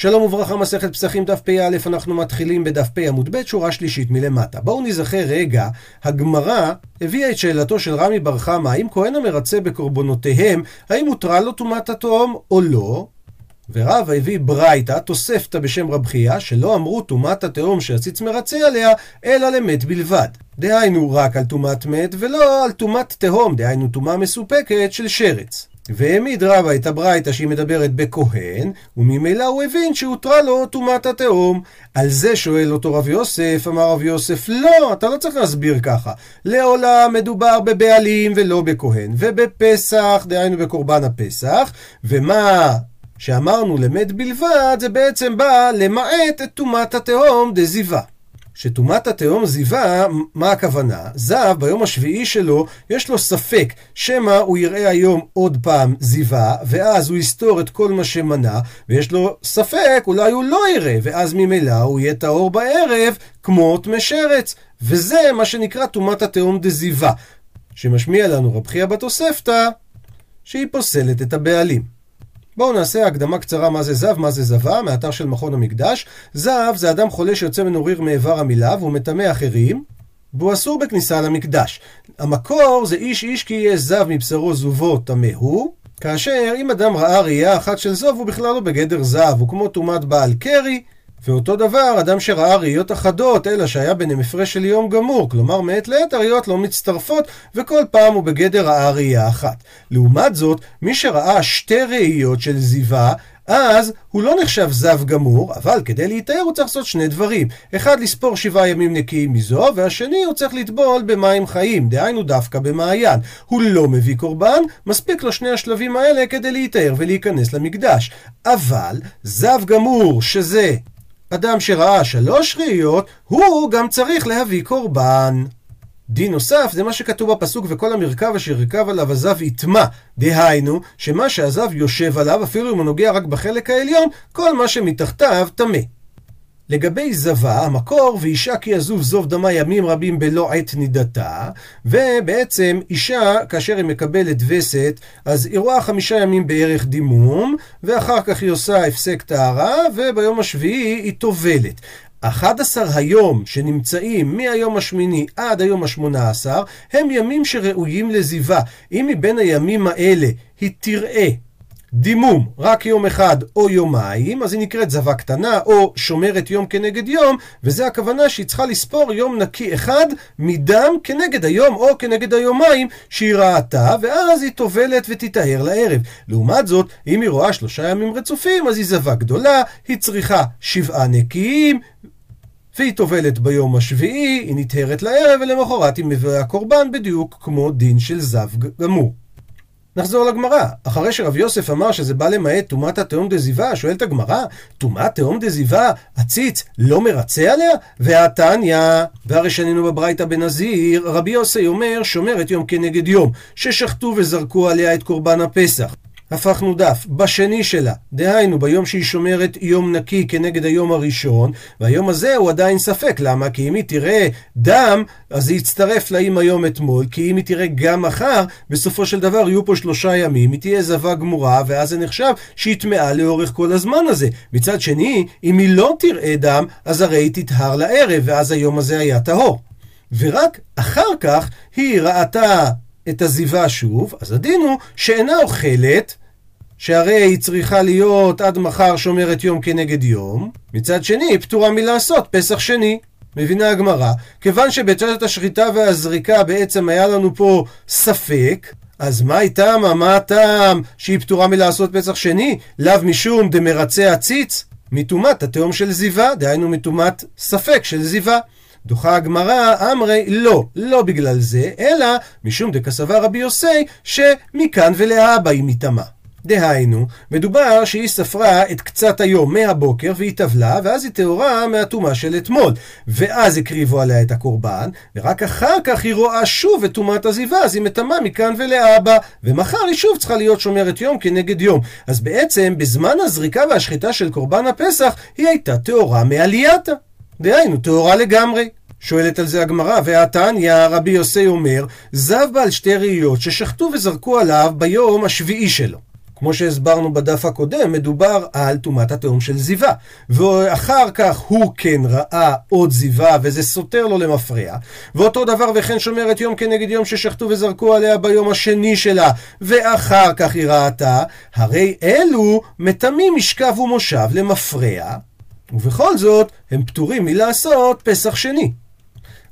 שלום וברכה, מסכת פסחים דף פ"א, אנחנו מתחילים בדף פ עמוד ב', שורה שלישית מלמטה. בואו נזכר רגע, הגמרא הביאה את שאלתו של רמי בר חמא, האם כהן המרצה בקורבנותיהם, האם הותרה לו טומאת התהום או לא? ורב הביא ברייתא, תוספתא בשם רב חייא, שלא אמרו טומאת התהום שהציץ מרצה עליה, אלא למת בלבד. דהיינו רק על טומאת מת, ולא על טומאת תהום, דהיינו טומאה מסופקת של שרץ. והעמיד רבא את הברייתא שהיא מדברת בכהן, וממילא הוא הבין שהותרה לו טומאת התהום. על זה שואל אותו רב יוסף, אמר רב יוסף, לא, אתה לא צריך להסביר ככה. לעולם מדובר בבעלים ולא בכהן, ובפסח, דהיינו בקורבן הפסח, ומה שאמרנו למת בלבד, זה בעצם בא למעט את טומאת התהום דזיבה. שטומאת התהום זיווה, מה הכוונה? זב, ביום השביעי שלו, יש לו ספק שמא הוא יראה היום עוד פעם זיווה, ואז הוא יסתור את כל מה שמנע, ויש לו ספק, אולי הוא לא יראה, ואז ממילא הוא יהיה טהור בערב, כמו טמא שרץ. וזה מה שנקרא טומאת התהום דזיווה, שמשמיע לנו רב חייא בתוספתא, שהיא פוסלת את הבעלים. בואו נעשה הקדמה קצרה מה זה זב, מה זה זבה, מאתר של מכון המקדש. זב זה אדם חולה שיוצא ממנו ריר מאיבר המילה והוא מטמא אחרים, והוא אסור בכניסה למקדש. המקור זה איש איש כי יהיה זב מבשרו זובו טמא הוא, כאשר אם אדם ראה ראייה אחת של זוב הוא בכלל לא בגדר זב, הוא כמו טומאת בעל קרי, ואותו דבר, אדם שראה ראיות אחדות, אלא שהיה ביניהם הפרש של יום גמור, כלומר מעת לעת הראיות לא מצטרפות, וכל פעם הוא בגדר ראה ראייה אחת. לעומת זאת, מי שראה שתי ראיות של זיווה, אז הוא לא נחשב זב גמור, אבל כדי להיטהר הוא צריך לעשות שני דברים. אחד, לספור שבעה ימים נקיים מזו, והשני, הוא צריך לטבול במים חיים, דהיינו דווקא במעיין. הוא לא מביא קורבן, מספיק לו שני השלבים האלה כדי להיטהר ולהיכנס למקדש. אבל, זב גמור, שזה אדם שראה שלוש ראיות, הוא גם צריך להביא קורבן. דין נוסף זה מה שכתוב בפסוק וכל המרכב אשר ירכב עליו הזב יטמע. דהיינו, שמה שהזב יושב עליו, אפילו אם הוא נוגע רק בחלק העליון, כל מה שמתחתיו טמא. לגבי זבה, המקור ואישה כי יזוב זוב דמה ימים רבים בלא עת נידתה, ובעצם אישה, כאשר היא מקבלת וסת, אז היא רואה חמישה ימים בערך דימום, ואחר כך היא עושה הפסק טהרה, וביום השביעי היא טובלת. 11 היום שנמצאים מהיום השמיני עד היום השמונה עשר, הם ימים שראויים לזיווה. אם מבין הימים האלה היא תראה דימום רק יום אחד או יומיים, אז היא נקראת זבה קטנה, או שומרת יום כנגד יום, וזה הכוונה שהיא צריכה לספור יום נקי אחד מדם כנגד היום או כנגד היומיים שהיא ראתה, ואז היא טובלת ותיטהר לערב. לעומת זאת, אם היא רואה שלושה ימים רצופים, אז היא זבה גדולה, היא צריכה שבעה נקיים, והיא טובלת ביום השביעי, היא נטהרת לערב, ולמחרת היא מביאה קורבן בדיוק כמו דין של זב גמור. נחזור לגמרא. אחרי שרב יוסף אמר שזה בא למעט טומאת התהום דזיבה, שואלת הגמרא, טומאת תהום דזיבה, עציץ, לא מרצה עליה? והתניא, והרי שנינו בברייתא בנזיר, רבי יוסי אומר, שומרת יום כנגד יום, ששחטו וזרקו עליה את קורבן הפסח. הפכנו דף, בשני שלה, דהיינו ביום שהיא שומרת יום נקי כנגד היום הראשון, והיום הזה הוא עדיין ספק, למה? כי אם היא תראה דם, אז זה יצטרף לה עם היום אתמול, כי אם היא תראה גם מחר, בסופו של דבר יהיו פה שלושה ימים, היא תהיה זבה גמורה, ואז זה נחשב שהיא טמאה לאורך כל הזמן הזה. מצד שני, אם היא לא תראה דם, אז הרי היא תטהר לערב, ואז היום הזה היה טהור. ורק אחר כך היא ראתה את הזיווה שוב, אז הדין הוא שאינה אוכלת שהרי היא צריכה להיות עד מחר שומרת יום כנגד יום, מצד שני היא פטורה מלעשות פסח שני. מבינה הגמרא, כיוון שבצד השחיטה והזריקה בעצם היה לנו פה ספק, אז מה איתם, מה הטעם שהיא פטורה מלעשות פסח שני? לאו משום דמרצה עציץ? מטומאת התהום של זיווה, דהיינו מטומאת ספק של זיווה. דוחה הגמרא, אמרי לא, לא בגלל זה, אלא משום דקסבה רבי יוסי, שמכאן ולהבא היא מטמאה. דהיינו, מדובר שהיא ספרה את קצת היום מהבוקר והיא טבלה, ואז היא טהורה מהטומאה של אתמול. ואז הקריבו עליה את הקורבן, ורק אחר כך היא רואה שוב את טומאת עזיבה, אז היא מטמאה מכאן ולאבא. ומחר היא שוב צריכה להיות שומרת יום כנגד יום. אז בעצם, בזמן הזריקה והשחיטה של קורבן הפסח, היא הייתה טהורה מעלייתה. דהיינו, טהורה לגמרי. שואלת על זה הגמרא, והתניא רבי יוסי אומר, זב בעל שתי ראיות ששחטו וזרקו עליו ביום השביעי שלו. כמו שהסברנו בדף הקודם, מדובר על טומאת התהום של זיווה. ואחר כך הוא כן ראה עוד זיווה, וזה סותר לו למפרע. ואותו דבר וכן שומרת יום כנגד יום ששחטו וזרקו עליה ביום השני שלה, ואחר כך היא ראתה, הרי אלו מטמאים משכב ומושב למפרע, ובכל זאת הם פטורים מלעשות פסח שני.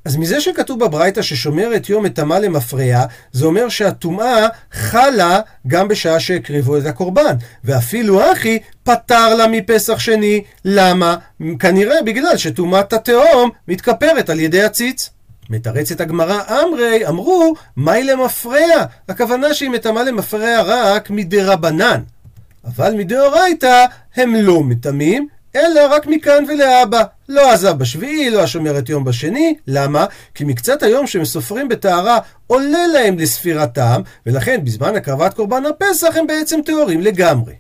אז מזה שכתוב בברייתא ששומרת יום מטמא למפרע, זה אומר שהטומאה חלה גם בשעה שהקריבו את הקורבן. ואפילו אחי פטר לה מפסח שני. למה? כנראה בגלל שטומאת התהום מתכפרת על ידי הציץ. מתרצת הגמרא אמרי, אמרו, מהי למפרע? הכוונה שהיא מטמאה למפרע רק מדרבנן. אבל מדאורייתא הם לא מטמאים, אלא רק מכאן ולהבא. לא עזב בשביעי, לא השומרת יום בשני. למה? כי מקצת היום שהם סופרים בטהרה עולה להם לספירתם, ולכן בזמן הקרבת קורבן הפסח הם בעצם טהורים לגמרי.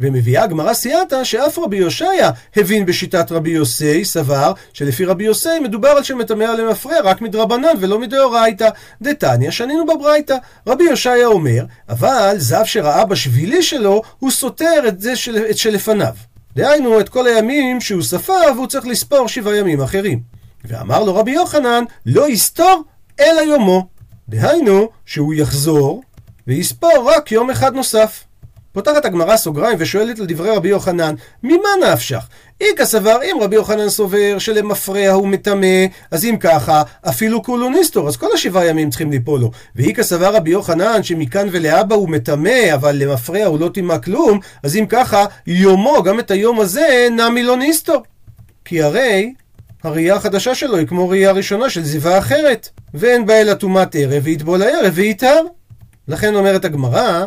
ומביאה הגמרא סייעתא שאף רבי יושעיה הבין בשיטת רבי יוסי, סבר שלפי רבי יוסי מדובר על שמטמא למפרע רק מדרבנן ולא מדאורייתא. דתניא שנינו בברייתא. רבי יושעיה אומר, אבל זב שראה בשבילי שלו, הוא סותר את זה של, את שלפניו. דהיינו, את כל הימים שהוא ספר, והוא צריך לספור שבעה ימים אחרים. ואמר לו רבי יוחנן, לא יסתור אלא יומו. דהיינו, שהוא יחזור ויספור רק יום אחד נוסף. פותחת הגמרא סוגריים ושואלת לדברי רבי יוחנן, ממה נפשך? איכא סבר, אם רבי יוחנן סובר שלמפרע הוא מטמא, אז אם ככה, אפילו כולו ניסתור, אז כל השבעה ימים צריכים ליפול לו. ואי קסבר רבי יוחנן שמכאן ולהבא הוא מטמא, אבל למפרע הוא לא טימא כלום, אז אם ככה, יומו, גם את היום הזה, נמי לא ניסתור. כי הרי הראייה החדשה שלו היא כמו ראייה ראשונה של זיבה אחרת, ואין בה אלא טומאת ערב, ויטבול הערב ויטהר. לכן אומרת הגמרא,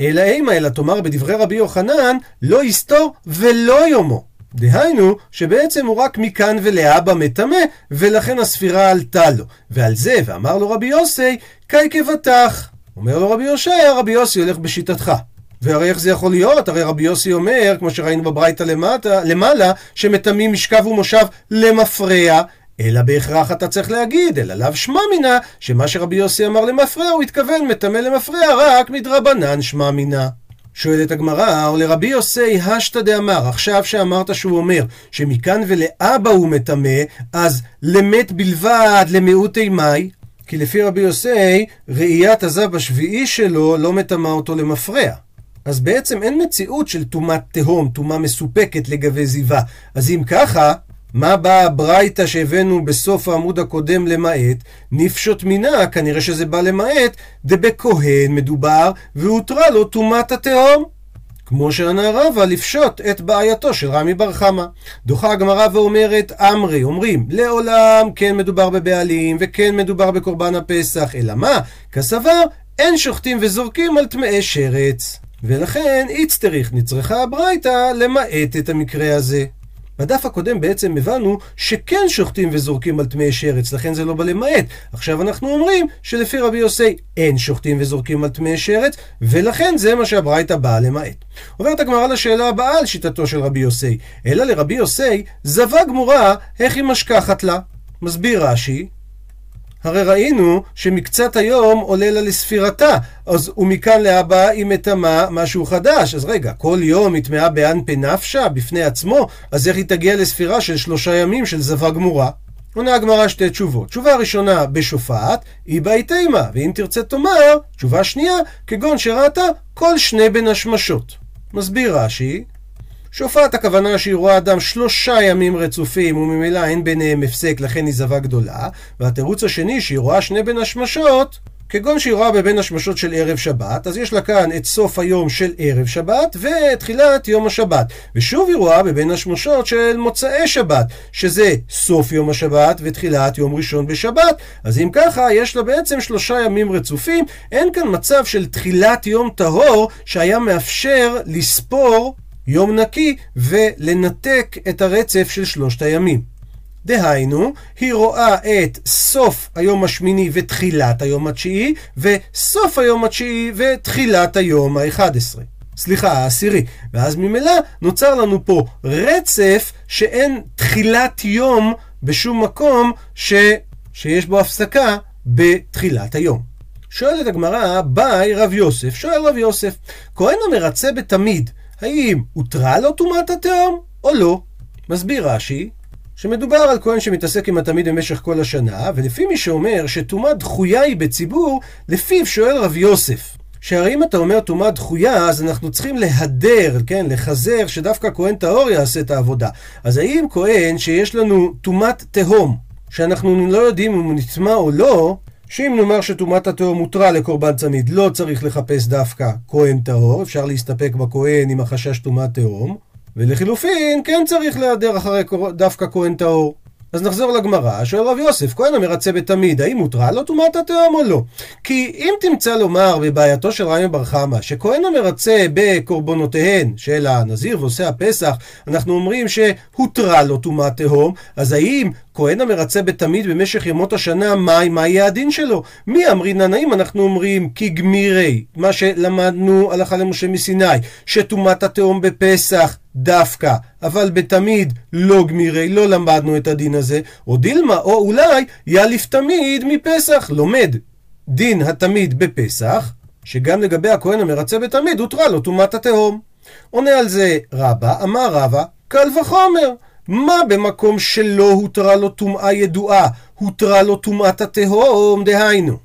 אלא אימא, אלא תאמר בדברי רבי יוחנן, לא יסתור ולא יומו. דהיינו, שבעצם הוא רק מכאן ולהבא מטמא, ולכן הספירה עלתה לו. ועל זה, ואמר לו רבי יוסי, קאי כבטח. אומר לו רבי יושע, רבי יוסי הולך בשיטתך. והרי איך זה יכול להיות? הרי רבי יוסי אומר, כמו שראינו בברייתא למעלה, שמטמאים משכב ומושב למפרע, אלא בהכרח אתה צריך להגיד, אלא לאו שמע מינה, שמה שרבי יוסי אמר למפרע, הוא התכוון מטמא למפרע רק מדרבנן שמע מינה. שואלת הגמרא, או לרבי יוסי השתא דאמר, עכשיו שאמרת שהוא אומר שמכאן ולאבא הוא מטמא, אז למת בלבד למיעוטי מאי? כי לפי רבי יוסי, ראיית הזב השביעי שלו לא מטמא אותו למפרע. אז בעצם אין מציאות של טומאת תהום, טומאה מסופקת לגבי זיווה. אז אם ככה, מה באה הברייתא שהבאנו בסוף העמוד הקודם למעט? נפשוט מינה, כנראה שזה בא למעט, דבכהן מדובר, והותרה לו טומאת התהום. כמו שענה רבא לפשוט את בעייתו של רמי בר חמא. דוחה הגמרא ואומרת, אמרי, אומרים, לעולם כן מדובר בבעלים, וכן מדובר בקורבן הפסח, אלא מה? כסבר, אין שוחטים וזורקים על טמאי שרץ. ולכן איצטריך נצרכה הברייתא למעט את המקרה הזה. בדף הקודם בעצם הבנו שכן שוחטים וזורקים על טמאי שרץ, לכן זה לא בא למעט. עכשיו אנחנו אומרים שלפי רבי יוסי אין שוחטים וזורקים על טמאי שרץ, ולכן זה מה שהברייתא באה למעט. עוברת הגמרא לשאלה הבאה על שיטתו של רבי יוסי, אלא לרבי יוסי זבה גמורה, איך היא משכחת לה? מסביר רש"י, הרי ראינו שמקצת היום עולה לה לספירתה, אז ומכאן להבא היא מטמאה משהו חדש. אז רגע, כל יום היא טמאה באנפי נפשה בפני עצמו, אז איך היא תגיע לספירה של שלושה ימים של זבה גמורה? עונה הגמרא שתי תשובות. תשובה ראשונה בשופעת, היא באי תימה, ואם תרצה תאמר, תשובה שנייה, כגון שראתה כל שני בין השמשות. מסביר רש"י, שופעת הכוונה שהיא רואה אדם שלושה ימים רצופים וממילא אין ביניהם הפסק לכן היא זבה גדולה והתירוץ השני שהיא רואה שני בין השמשות כגון שהיא רואה בבין השמשות של ערב שבת, אז יש לה כאן את סוף היום של ערב שבת ותחילת יום השבת. ושוב היא רואה בבין השמשות של מוצאי שבת, שזה סוף יום השבת ותחילת יום ראשון בשבת. אז אם ככה, יש לה בעצם שלושה ימים רצופים. אין כאן מצב של תחילת יום טהור שהיה מאפשר לספור יום נקי ולנתק את הרצף של שלושת הימים. דהיינו, היא רואה את סוף היום השמיני ותחילת היום התשיעי, וסוף היום התשיעי ותחילת היום האחד עשרה. סליחה, העשירי. ואז ממילא נוצר לנו פה רצף שאין תחילת יום בשום מקום ש... שיש בו הפסקה בתחילת היום. שואלת הגמרא, ביי רב יוסף, שואל רב יוסף, כהן המרצה בתמיד, האם הותרה לו טומאת התהום או לא? מסביר רש"י, שמדובר על כהן שמתעסק עם התמיד במשך כל השנה, ולפי מי שאומר שטומאה דחויה היא בציבור, לפיו שואל רב יוסף. שהרי אם אתה אומר טומאה דחויה, אז אנחנו צריכים להדר, כן, לחזר, שדווקא כהן טהור יעשה את העבודה. אז האם כהן שיש לנו טומאת תהום, שאנחנו לא יודעים אם הוא נטמע או לא, שאם נאמר שטומאת התהום הותרה לקורבן צמיד, לא צריך לחפש דווקא כהן טהור, אפשר להסתפק בכהן עם החשש טומאת תהום, ולחילופין, כן צריך להיעדר אחרי דווקא כהן טהור. אז נחזור לגמרא, שואל רב יוסף, כהן המרצה בתמיד, האם מותרה לו טומאת התהום או לא? כי אם תמצא לומר בבעייתו של רמי בר חמא, שכהן המרצה בקורבנותיהן של הנזיר ועושה הפסח, אנחנו אומרים שהותרה לו טומאת תהום, אז האם כהן המרצה בתמיד במשך ימות השנה, מה, מה יהיה הדין שלו? מי אמרינן? האם אנחנו אומרים כגמירי, מה שלמדנו הלכה למשה מסיני, שטומאת התהום בפסח דווקא, אבל בתמיד לא גמירי, לא למדנו את הדין הזה, או דילמה, או אולי יאליף תמיד מפסח, לומד דין התמיד בפסח, שגם לגבי הכהן המרצה בתמיד הותרה לו טומאת התהום. עונה על זה רבא, אמר רבא, קל וחומר. מה במקום שלא הותרה לו טומאה ידועה, הותרה לו טומאת התהום, דהיינו.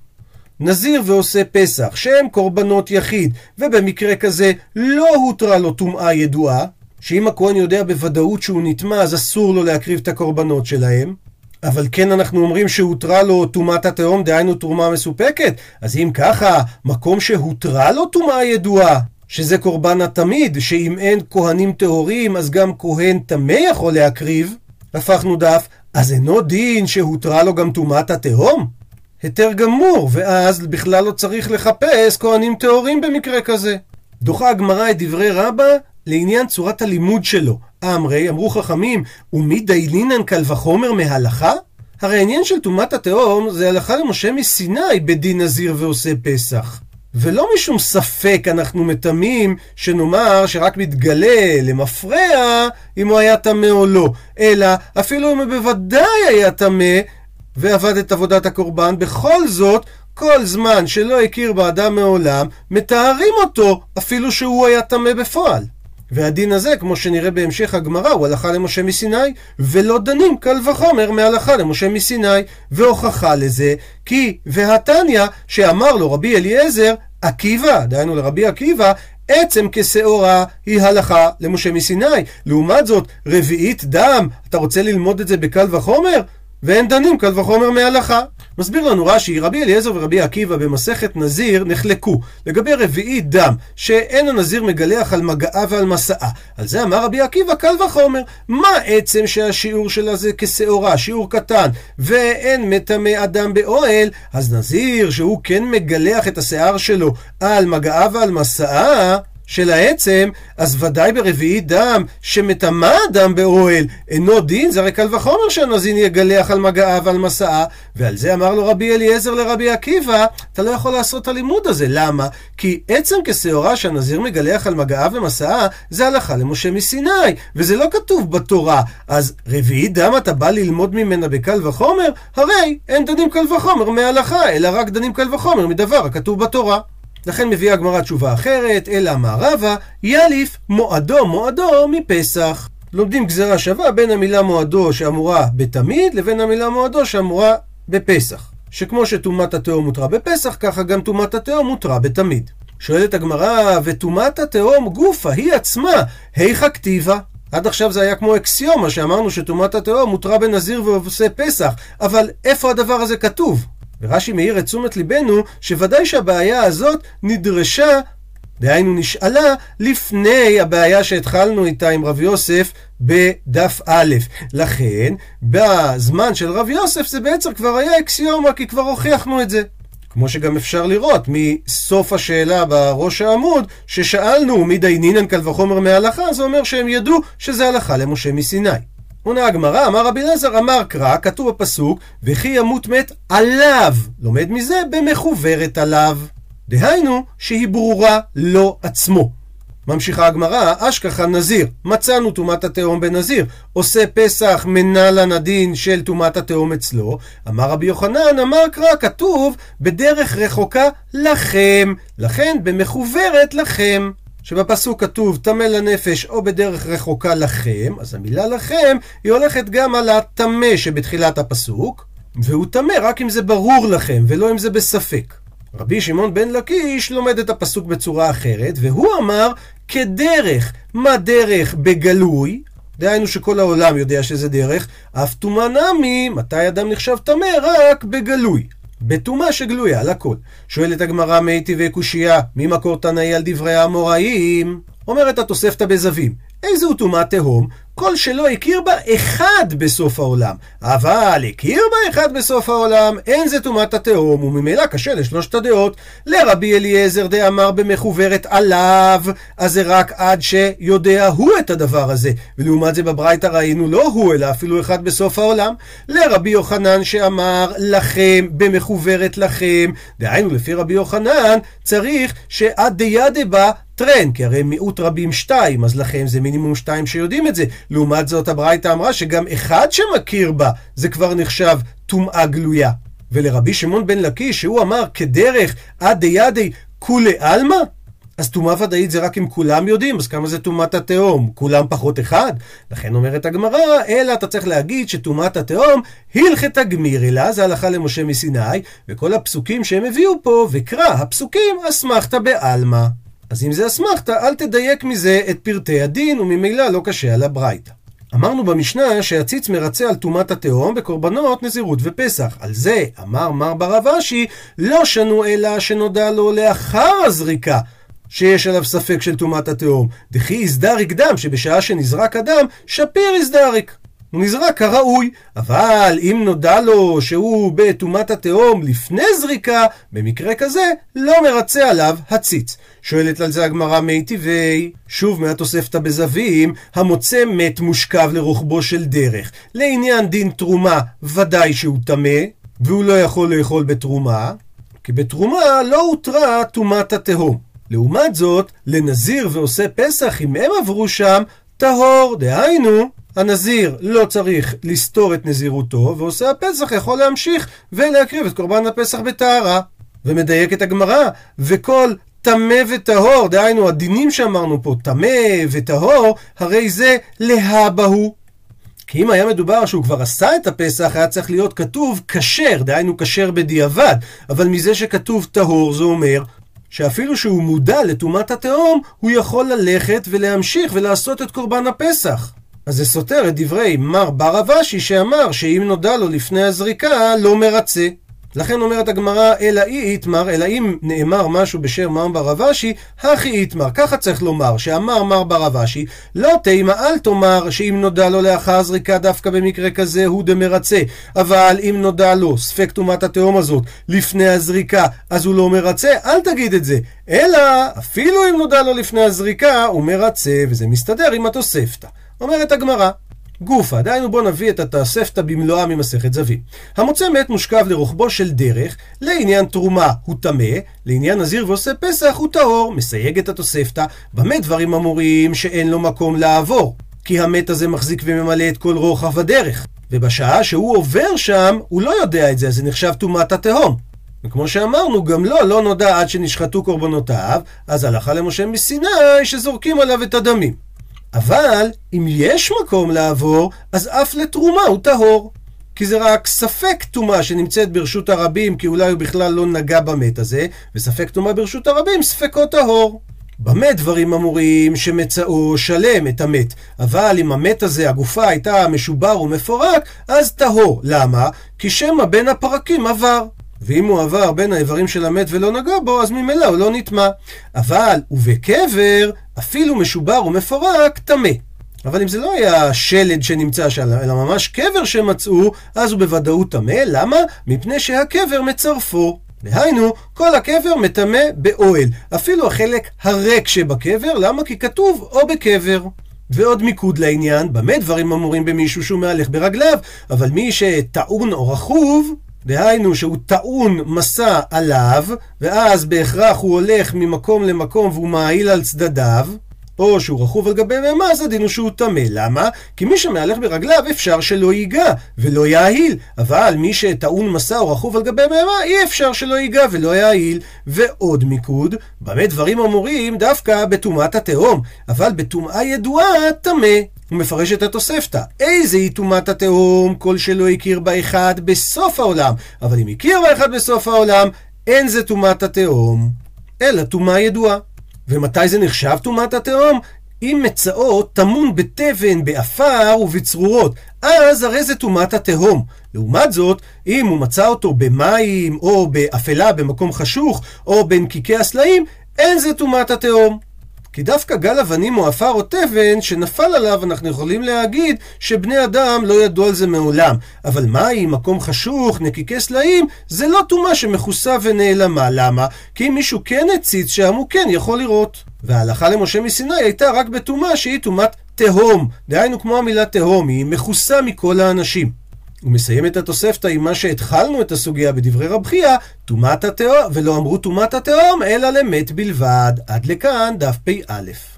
נזיר ועושה פסח, שהם קורבנות יחיד, ובמקרה כזה לא הותרה לו טומאה ידועה, שאם הכהן יודע בוודאות שהוא נטמע, אז אסור לו להקריב את הקורבנות שלהם. אבל כן אנחנו אומרים שהותרה לו טומאת התהום, דהיינו תרומה מסופקת. אז אם ככה, מקום שהותרה לו טומאה ידועה, שזה קורבן התמיד, שאם אין כהנים טהורים, אז גם כהן טמא יכול להקריב, הפכנו דף, אז אינו דין שהותרה לו גם טומאת התהום? היתר גמור, ואז בכלל לא צריך לחפש כהנים טהורים במקרה כזה. דוחה הגמרא את דברי רבא לעניין צורת הלימוד שלו. אמרי, אמרו חכמים, ומי דיילינן קל וחומר מהלכה? הרי העניין של טומאת התהום זה הלכה למשה מסיני בדין נזיר ועושה פסח. ולא משום ספק אנחנו מטמאים שנאמר שרק מתגלה למפרע אם הוא היה טמא או לא, אלא אפילו אם הוא בוודאי היה טמא ועבד את עבודת הקורבן, בכל זאת כל זמן שלא הכיר באדם מעולם, מתארים אותו אפילו שהוא היה טמא בפועל. והדין הזה, כמו שנראה בהמשך הגמרא, הוא הלכה למשה מסיני, ולא דנים קל וחומר מהלכה למשה מסיני. והוכחה לזה, כי והתניא, שאמר לו רבי אליעזר, עקיבא, דהיינו לרבי עקיבא, עצם כשעורה היא הלכה למשה מסיני. לעומת זאת, רביעית דם, אתה רוצה ללמוד את זה בקל וחומר? ואין דנים קל וחומר מהלכה. מסביר לנו רש"י, רבי אליעזר ורבי עקיבא במסכת נזיר נחלקו לגבי רביעי דם, שאין הנזיר מגלח על מגעה ועל מסעה. על זה אמר רבי עקיבא קל וחומר. מה עצם שהשיעור שלה זה כשעורה, שיעור קטן, ואין מטמא אדם באוהל, אז נזיר שהוא כן מגלח את השיער שלו על מגעה ועל מסעה, של העצם, אז ודאי ברביעי דם שמטמא אדם באוהל אינו דין, זה הרי קל וחומר שהנזין יגלח על מגעה ועל מסעה, ועל זה אמר לו רבי אליעזר לרבי עקיבא, אתה לא יכול לעשות את הלימוד הזה, למה? כי עצם כשעורה שהנזיר מגלח על מגעה ומסעה, זה הלכה למשה מסיני, וזה לא כתוב בתורה, אז רביעי דם אתה בא ללמוד ממנה בקל וחומר? הרי אין דנים קל וחומר מההלכה, אלא רק דנים קל וחומר מדבר הכתוב בתורה. לכן מביאה הגמרא תשובה אחרת, אלא מערבה, יליף מועדו מועדו מפסח. לומדים גזירה שווה בין המילה מועדו שאמורה בתמיד לבין המילה מועדו שאמורה בפסח. שכמו שטומאת התהום מותרה בפסח, ככה גם טומאת התהום מותרה בתמיד. שואלת הגמרא, וטומאת התהום גופה היא עצמה, היכא כתיבה? עד עכשיו זה היה כמו אקסיומה שאמרנו שטומאת התהום מותרה בנזיר ועושה פסח, אבל איפה הדבר הזה כתוב? ורש"י מאיר את תשומת ליבנו שוודאי שהבעיה הזאת נדרשה, דהיינו נשאלה, לפני הבעיה שהתחלנו איתה עם רב יוסף בדף א'. לכן, בזמן של רב יוסף זה בעצם כבר היה אקסיומה, כי כבר הוכיחנו את זה. כמו שגם אפשר לראות מסוף השאלה בראש העמוד, ששאלנו מי דיינינן קל וחומר מההלכה, זה אומר שהם ידעו שזה הלכה למשה מסיני. עונה הגמרא, אמר רבי אליעזר, אמר קרא, כתוב בפסוק, וכי ימות מת עליו. לומד מזה במחוברת עליו. דהיינו, שהיא ברורה לא עצמו. ממשיכה הגמרא, אשכחה נזיר, מצאנו טומאת התהום בנזיר, עושה פסח מנה לנדין של טומאת התהום אצלו. אמר רבי יוחנן, אמר קרא, כתוב בדרך רחוקה לכם, לכן במחוברת לכם. שבפסוק כתוב טמא לנפש או בדרך רחוקה לכם, אז המילה לכם היא הולכת גם על הטמא שבתחילת הפסוק, והוא טמא רק אם זה ברור לכם ולא אם זה בספק. רבי שמעון בן לקיש לומד את הפסוק בצורה אחרת, והוא אמר כדרך. מה דרך בגלוי? דהיינו שכל העולם יודע שזה דרך, אף טומאה נמי, מתי אדם נחשב טמא? רק בגלוי. בטומאה שגלויה, לכל. שואלת הגמרא מי טבעי קושייה, ממקור תנאי על דברי האמוראים? אומרת התוספתא בזווים, איזהו טומאת תהום? כל שלא הכיר בה אחד בסוף העולם. אבל הכיר בה אחד בסוף העולם, אין זה טומאת התהום, וממילא קשה לשלושת הדעות. לרבי אליעזר דאמר במחוברת עליו, אז זה רק עד שיודע הוא את הדבר הזה. ולעומת זה בברייתא ראינו לא הוא, אלא אפילו אחד בסוף העולם. לרבי יוחנן שאמר לכם, במחוברת לכם. דהיינו, לפי רבי יוחנן, צריך שעד דיאדה בה טרן, כי הרי מיעוט רבים שתיים, אז לכם זה מינימום שתיים שיודעים את זה. לעומת זאת הברייתא אמרה שגם אחד שמכיר בה, זה כבר נחשב טומאה גלויה. ולרבי שמעון בן לקיש, שהוא אמר כדרך עד דידי כולי עלמא, אז טומאה ודאית זה רק אם כולם יודעים, אז כמה זה טומאת התהום? כולם פחות אחד? לכן אומרת הגמרא, אלא אתה צריך להגיד שטומאת התהום הלכת גמיר אלא, זה הלכה למשה מסיני, וכל הפסוקים שהם הביאו פה, וקרא הפסוקים אסמכתא בעלמא. אז אם זה אסמכתא, אל תדייק מזה את פרטי הדין, וממילא לא קשה על הברייתא. אמרנו במשנה שהציץ מרצה על טומאת התהום בקורבנות נזירות ופסח. על זה אמר מר בר אבשי, לא שנו אלא שנודע לו לאחר הזריקה. שיש עליו ספק של טומאת התהום. דכי איזדריק דם, שבשעה שנזרק הדם, שפיר איזדריק. הוא נזרק כראוי, אבל אם נודע לו שהוא בטומאת התהום לפני זריקה, במקרה כזה לא מרצה עליו הציץ. שואלת על זה הגמרא מי טבעי, שוב מהתוספתא בזווים, המוצא מת מושכב לרוחבו של דרך. לעניין דין תרומה, ודאי שהוא טמא, והוא לא יכול לאכול בתרומה, כי בתרומה לא הותרה טומאת התהום. לעומת זאת, לנזיר ועושה פסח, אם הם עברו שם, טהור, דהיינו, הנזיר לא צריך לסתור את נזירותו, ועושה הפסח יכול להמשיך ולהקריב את קורבן הפסח בטהרה. ומדייק את הגמרא, וכל טמא וטהור, דהיינו הדינים שאמרנו פה, טמא וטהור, הרי זה להבהו. כי אם היה מדובר שהוא כבר עשה את הפסח, היה צריך להיות כתוב כשר, דהיינו כשר בדיעבד. אבל מזה שכתוב טהור, זה אומר שאפילו שהוא מודע לטומאת התהום, הוא יכול ללכת ולהמשיך ולעשות את קורבן הפסח. אז זה סותר את דברי מר בר אבשי שאמר שאם נודע לו לפני הזריקה לא מרצה. לכן אומרת הגמרא, אלא אי איתמר, אלא אם נאמר משהו בשם מר בר אבשי, הכי איתמר. ככה צריך לומר, שאמר מר בר אבשי, לא תימא אל תאמר שאם נודע לו לאחר זריקה דווקא במקרה כזה הוא דמרצה. אבל אם נודע לו ספק טומאת התהום הזאת לפני הזריקה, אז הוא לא מרצה, אל תגיד את זה. אלא, אפילו אם נודע לו לפני הזריקה, הוא מרצה, וזה מסתדר עם התוספתא. אומרת הגמרא, גופה, דהיינו בוא נביא את התוספתא במלואה ממסכת זווים. המוצא מת מושכב לרוחבו של דרך, לעניין תרומה הוא טמא, לעניין נזיר ועושה פסח הוא טהור. מסייג את התוספתא, במה דברים אמורים שאין לו מקום לעבור? כי המת הזה מחזיק וממלא את כל רוחב הדרך. ובשעה שהוא עובר שם, הוא לא יודע את זה, אז זה נחשב טומאת התהום. וכמו שאמרנו, גם לו לא, לא נודע עד שנשחטו קורבנותיו, אז הלכה למשה מסיני שזורקים עליו את הדמים. אבל אם יש מקום לעבור, אז אף לתרומה הוא טהור. כי זה רק ספק טומאה שנמצאת ברשות הרבים, כי אולי הוא בכלל לא נגע במת הזה, וספק טומאה ברשות הרבים, ספקו טהור. במה דברים אמורים שמצאו שלם את המת, אבל אם המת הזה, הגופה הייתה משובר ומפורק, אז טהור. למה? כי שמא בין הפרקים עבר. ואם הוא עבר בין האיברים של המת ולא נגע בו, אז ממילא הוא לא נטמע. אבל, ובקבר, אפילו משובר ומפורק, טמא. אבל אם זה לא היה שלד שנמצא שם, אלא ממש קבר שמצאו, אז הוא בוודאות טמא. למה? מפני שהקבר מצרפו. דהיינו, כל הקבר מטמא באוהל. אפילו החלק הריק שבקבר, למה? כי כתוב או בקבר. ועוד מיקוד לעניין, במה דברים אמורים במישהו שהוא מהלך ברגליו, אבל מי שטעון או רכוב, דהיינו שהוא טעון מסע עליו, ואז בהכרח הוא הולך ממקום למקום והוא מעיל על צדדיו, או שהוא רכוב על גבי בהמה, אז הדין הוא שהוא טמא. למה? כי מי שמהלך ברגליו אפשר שלא ייגע ולא יאהיל, אבל מי שטעון מסע או רכוב על גבי בהמה, אי אפשר שלא ייגע ולא יאהיל. ועוד מיקוד, במה דברים אמורים דווקא בטומאת התהום, אבל בטומאה ידועה טמא. הוא מפרש את התוספתא. איזה היא טומאת התהום כל שלא הכיר באחד בסוף העולם, אבל אם הכיר באחד בסוף העולם, אין זה טומאת התהום, אלא טומאה ידועה. ומתי זה נחשב טומאת התהום? אם מצאו טמון בתבן, באפר ובצרורות, אז הרי זה טומאת התהום. לעומת זאת, אם הוא מצא אותו במים, או באפלה במקום חשוך, או בנקיקי הסלעים, אין זה טומאת התהום. כי דווקא גל אבנים או עפר או תבן שנפל עליו, אנחנו יכולים להגיד שבני אדם לא ידעו על זה מעולם. אבל מים, מקום חשוך, נקיקי סלעים, זה לא טומאה שמכוסה ונעלמה. למה? כי אם מישהו כן הציץ שם, הוא כן יכול לראות. וההלכה למשה מסיני הייתה רק בטומאה שהיא טומאת תהום. דהיינו כמו המילה תהום, היא מכוסה מכל האנשים. הוא מסיים את התוספתא עם מה שהתחלנו את הסוגיה בדברי רב חייא, טומאת התהום, ולא אמרו טומאת התהום, אלא למת בלבד. עד לכאן דף פ"א.